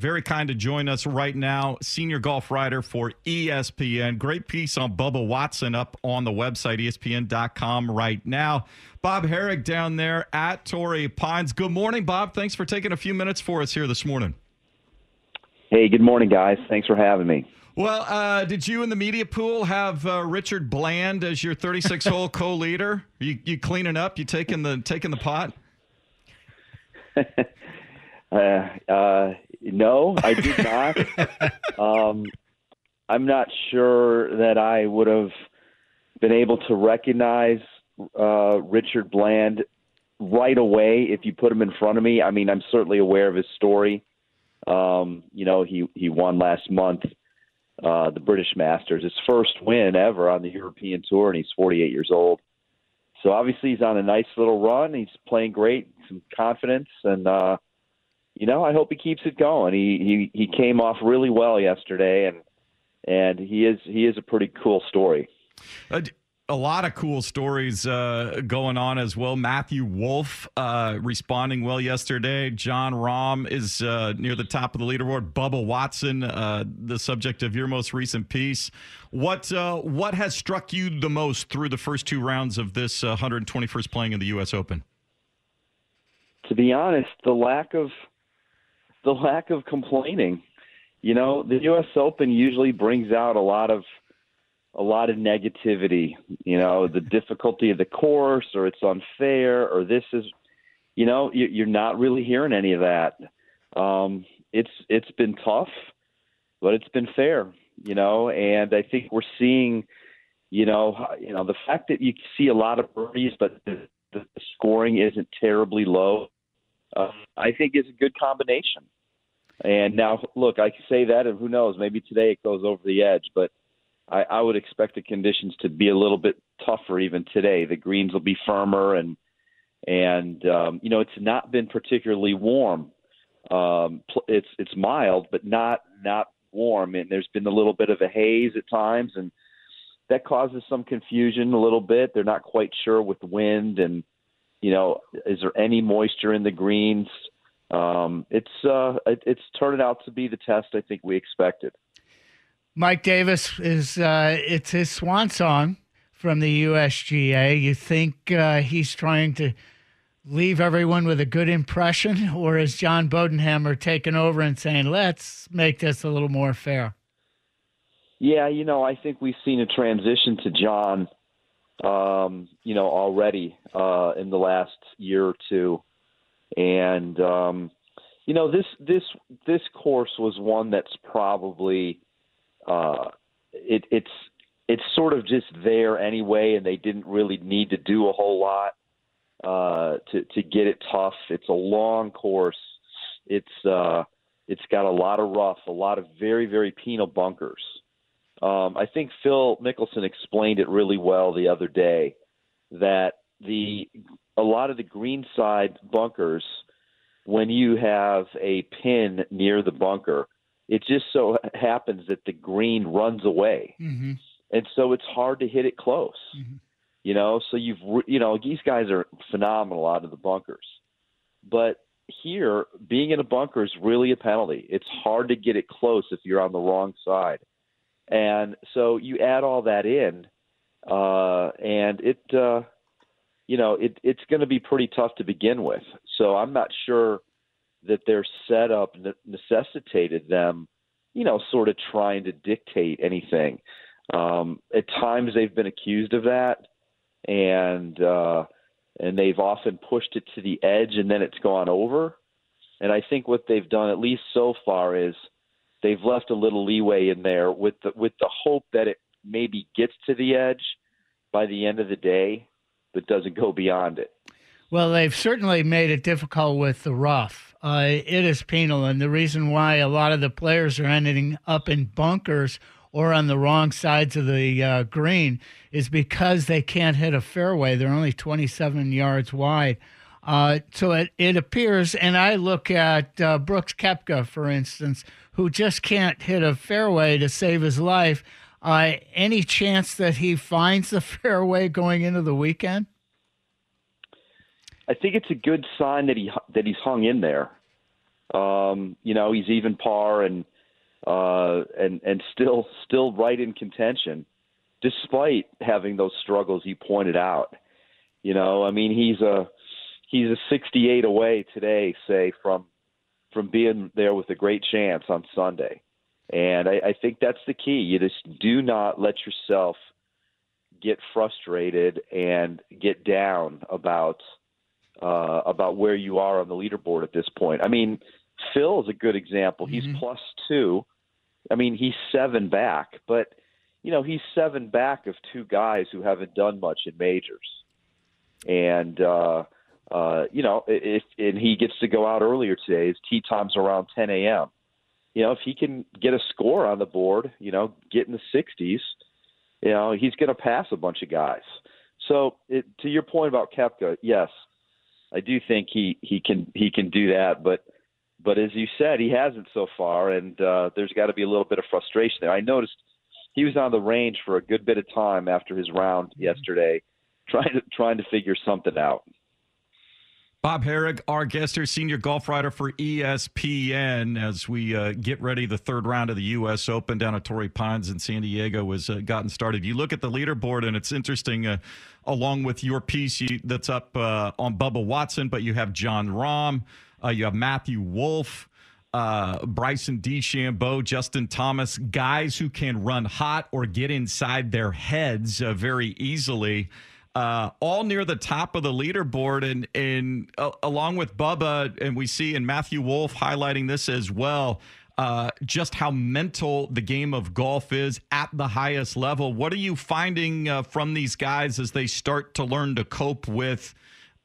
Very kind to join us right now, senior golf writer for ESPN. Great piece on Bubba Watson up on the website, ESPN.com right now. Bob Harig down there at Torrey Pines. Good morning, Bob. Thanks for taking a few minutes for us here this morning. Hey, good morning, guys. Thanks for having me. Well, uh, did you in the media pool have uh, Richard Bland as your 36 hole co-leader? You, you cleaning up? You taking the taking the pot? uh, uh, no, I did not. um, I'm not sure that I would have been able to recognize uh, Richard Bland right away if you put him in front of me. I mean, I'm certainly aware of his story. Um, you know, he he won last month uh, the British Masters, his first win ever on the European Tour, and he's 48 years old. So obviously he's on a nice little run. He's playing great, some confidence, and uh, you know I hope he keeps it going. He he he came off really well yesterday, and and he is he is a pretty cool story. Uh, a lot of cool stories uh, going on as well. Matthew Wolff uh, responding well yesterday. Jon Rahm is uh, near the top of the leaderboard. Bubba Watson, uh, the subject of your most recent piece. What uh, what has struck you the most through the first two rounds of this 121st uh, playing in the U.S. Open? To be honest, the lack of the lack of complaining. You know, the U.S. Open usually brings out a lot of a lot of negativity. You know, the difficulty of the course, or it's unfair, or this is, you know, you're not really hearing any of that. Um, it's it's been tough, but it's been fair. You know, and I think we're seeing, you know, you know, the fact that you see a lot of birdies, but the, the scoring isn't terribly low. Uh, I think is a good combination. And now, look, I can say that, and who knows? Maybe today it goes over the edge, but I, I would expect the conditions to be a little bit tougher even today. The greens will be firmer and and um, you know it's not been particularly warm. Um, it's it's mild, but not not warm, and there's been a little bit of a haze at times, and that causes some confusion a little bit. They're not quite sure with wind, and you know, is there any moisture in the greens? Um, it's uh, it, it's turning out to be the test I think we expected. Mike Davis is uh, it's his swan song from the USGA. You think uh, he's trying to leave everyone with a good impression, or is John Bodenhamer taking over and saying, "Let's make this a little more fair"? Yeah, you know, I think we've seen a transition to John, um, you know, already uh, in the last year or two, and um, you know, this this this course was one that's probably uh, it, it's it's sort of just there anyway, and they didn't really need to do a whole lot uh, to to get it tough. It's a long course. It's uh, it's got a lot of rough, a lot of very very penal bunkers. Um, I think Phil Mickelson explained it really well the other day that the a lot of the green side bunkers when you have a pin near the bunker, it just so happens that the green runs away, Mm-hmm. and so it's hard to hit it close. Mhm. You know, so you've you know these guys are phenomenal out of the bunkers, but here being in a bunker is really a penalty. It's hard to get it close if you're on the wrong side, and so you add all that in, uh, and it. Uh, you know, it, it's going to be pretty tough to begin with. So I'm not sure that their setup necessitated them, you know, sort of trying to dictate anything. Um, at times they've been accused of that, and uh, and they've often pushed it to the edge, and then it's gone over. And I think what they've done, at least so far, is they've left a little leeway in there with the with the hope that it maybe gets to the edge by the end of the day but doesn't go beyond it. Well, they've certainly made it difficult with the rough. Uh, it is penal, and the reason why a lot of the players are ending up in bunkers or on the wrong sides of the uh, green is because they can't hit a fairway. They're only 27 yards wide. Uh, so it, it appears, and I look at uh, Brooks Koepka, for instance, who just can't hit a fairway to save his life. Uh, any chance that he finds the fairway going into the weekend? I think it's a good sign that he that he's hung in there. Um, you know, he's even par and uh, and and still still right in contention, despite having those struggles he pointed out. You know, I mean, he's a he's a 68 away today, say from from being there with a great chance on Sunday. And I, I think that's the key. You just do not let yourself get frustrated and get down about uh, about where you are on the leaderboard at this point. I mean, Phil is a good example. He's plus two. I mean, he's seven back, but you know he's seven back of two guys who haven't done much in majors, and uh, uh, you know if and he gets to go out earlier today. His tee time's around 10 a.m you know, if he can get a score on the board, you know, get in the 60s, you know, he's going to pass a bunch of guys. So, it, to your point about Koepka, yes, I do think he he can he can do that, but but as you said, he hasn't so far, and uh, there's got to be a little bit of frustration there. I noticed he was on the range for a good bit of time after his round yesterday, trying to trying to figure something out. Bob Harig, our guest here, senior golf writer for ESPN, as we uh, get ready. The third round of the U.S. Open down at Torrey Pines in San Diego has uh, gotten started. You look at the leaderboard, and it's interesting. Uh, along with your piece you, that's up uh, on Bubba Watson, but you have Jon Rahm, uh, you have Matthew Wolff. Uh, Bryson DeChambeau, Justin Thomas, guys who can run hot or get inside their heads very easily uh, all near the top of the leaderboard, and and uh, along with Bubba, and we see in Matthew Wolff highlighting this as well. Uh, just how mental the game of golf is at the highest level. What are you finding uh, from these guys as they start to learn to cope with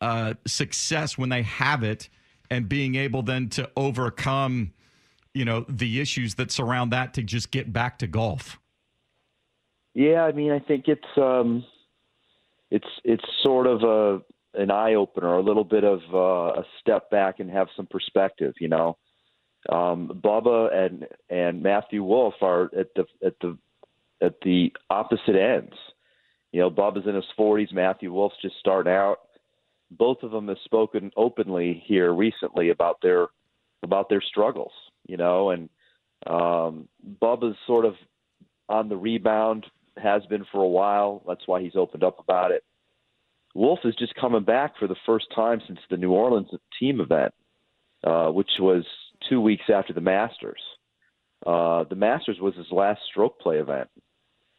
uh, success when they have it, and being able then to overcome, you know, the issues that surround that to just get back to golf? Yeah, I mean, I think it's um, it's it's sort of a an eye opener, a little bit of uh, a step back and have some perspective. You know, um, Bubba and and Matthew Wolff are at the at the at the opposite ends. You know, Bubba's in his 40s. Matthew Wolff's just starting out. Both of them have spoken openly here recently about their about their struggles. You know, and um, Bubba's sort of on the rebound, has been for a while. That's why he's opened up about it. Wolff is just coming back for the first time since the New Orleans team event, uh, which was two weeks after the Masters. Uh, the Masters was his last stroke play event,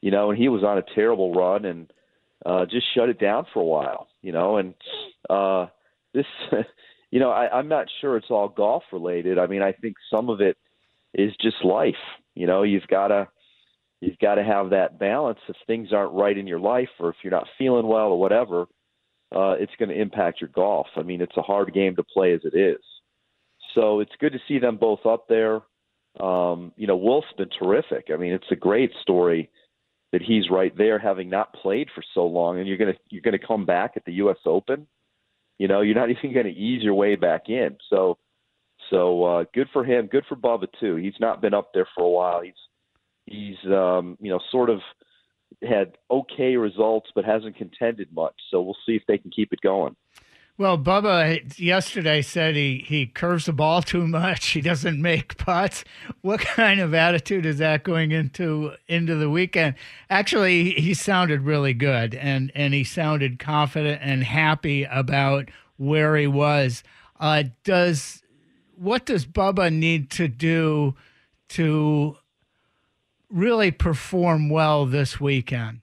you know, and he was on a terrible run and uh, just shut it down for a while, you know. And uh, this, you know, I, I'm not sure it's all golf related. I mean, I think some of it is just life. You know, you've got to you've got to have that balance. If things aren't right in your life, or if you're not feeling well, or whatever, uh, it's going to impact your golf. I mean, it's a hard game to play as it is. So it's good to see them both up there. Um, you know, Wolff's been terrific. I mean, it's a great story that he's right there, having not played for so long, and you're gonna you're gonna come back at the U.S. Open. You know, you're not even going to ease your way back in. So, so uh, good for him. Good for Bubba too. He's not been up there for a while. He's he's um, you know sort of had okay results, but hasn't contended much. So we'll see if they can keep it going. Well, Bubba yesterday said he, he curves the ball too much. He doesn't make putts. What kind of attitude is that going into into the weekend? Actually, he sounded really good, and and he sounded confident and happy about where he was. Uh, does what does Bubba need to do to really perform well this weekend?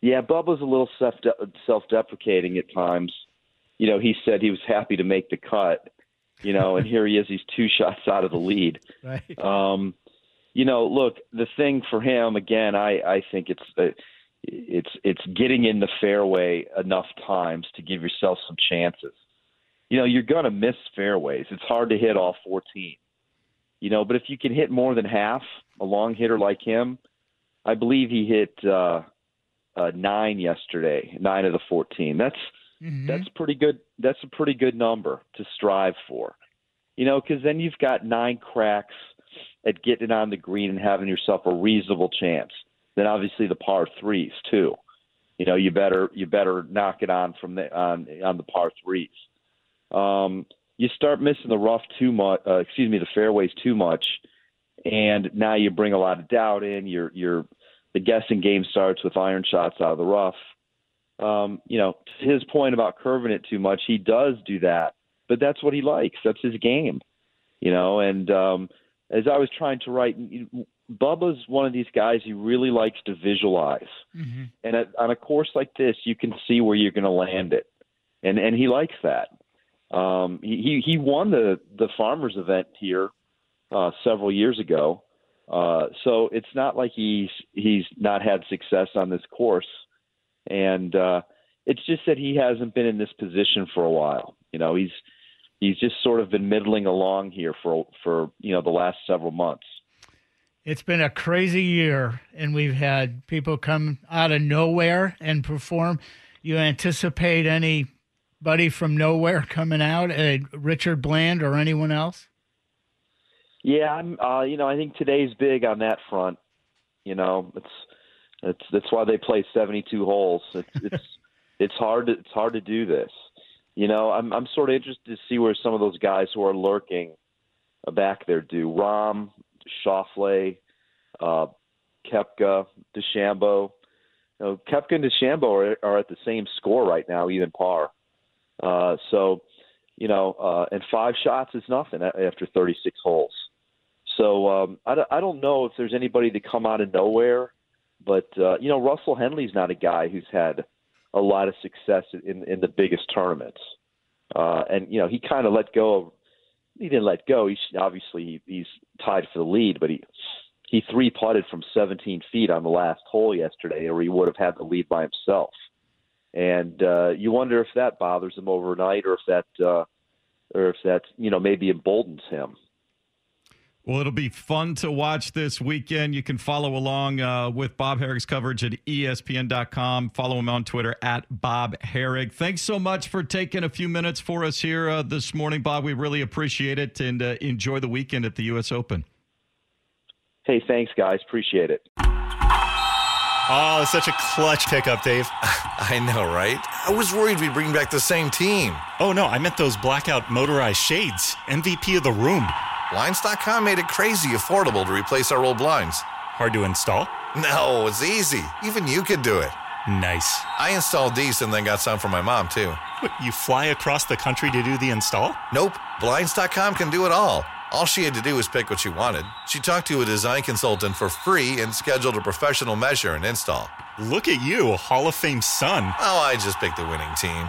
Yeah, Bubba's a little self self deprecating at times. You know, he said he was happy to make the cut. You know, and here he is. He's two shots out of the lead. Right. Um, you know, look, the thing for him again, I I think it's uh, it's it's getting in the fairway enough times to give yourself some chances. You know, you're gonna miss fairways. It's hard to hit all 14. You know, but if you can hit more than half, a long hitter like him, I believe he hit. uh uh, nine yesterday, nine of the fourteen. That's mm-hmm. that's pretty good. That's a pretty good number to strive for. You know, because then you've got nine cracks at getting it on the green and having yourself a reasonable chance. Then obviously the par threes too. You know, you better you better knock it on from the on on the par threes. Um, you start missing the rough too much. Uh, excuse me, the fairways too much, and now you bring a lot of doubt in. You're you're the guessing game starts with iron shots out of the rough. Um, you know, to his point about curving it too much, he does do that, but that's what he likes. That's his game, you know. And um, as I was trying to write, Bubba's one of these guys he really likes to visualize, mm-hmm. and at, on a course like this, you can see where you're going to land it, and and he likes that. Um, he he won the the farmers event here uh, several years ago, uh, so it's not like he's he's not had success on this course, and uh, it's just that he hasn't been in this position for a while. You know, he's he's just sort of been middling along here for for you know the last several months. It's been a crazy year, and we've had people come out of nowhere and perform. You anticipate anybody from nowhere coming out, uh, Richard Bland or anyone else? Yeah, I'm. Uh, you know, I think today's big on that front. You know, it's it's that's why they play 72 holes. It's it's it's hard to it's hard to do this. You know, I'm I'm sort of interested to see where some of those guys who are lurking back there do. Rahm, Schauffele, uh, Koepka, DeChambeau. You know, Koepka and DeChambeau are, are at the same score right now, even par. Uh, so, you know, uh, and five shots is nothing after 36 holes. So um, I, I don't know if there's anybody to come out of nowhere, but uh, you know Russell Henley's not a guy who's had a lot of success in in the biggest tournaments, uh, and you know he kind of let go of. He didn't let go. He's obviously he, he's tied for the lead, but he he three putted from 17 feet on the last hole yesterday, or he would have had the lead by himself. And uh, you wonder if that bothers him overnight, or if that, uh, or if that you know maybe emboldens him. Well, it'll be fun to watch this weekend. You can follow along uh, with Bob Harig's coverage at ESPN.com. Follow him on Twitter at Bob Harig. Thanks so much for taking a few minutes for us here uh, this morning, Bob. We really appreciate it and uh, enjoy the weekend at the U.S. Open. Hey, thanks, guys. Appreciate it. Oh, it's such a clutch pickup, Dave. I know, right? I was worried we'd bring back the same team. Oh, no, I meant those blackout motorized shades. MVP of the room. Blinds.com made it crazy affordable to replace our old blinds. Hard to install? No, it's easy. Even you could do it. Nice. I installed these and then got some for my mom, too. What, you fly across the country to do the install? Nope. Blinds.com can do it all. All she had to do was pick what she wanted. She talked to a design consultant for free and scheduled a professional measure and install. Look at you, Hall of Fame son. Oh, I just picked the winning team.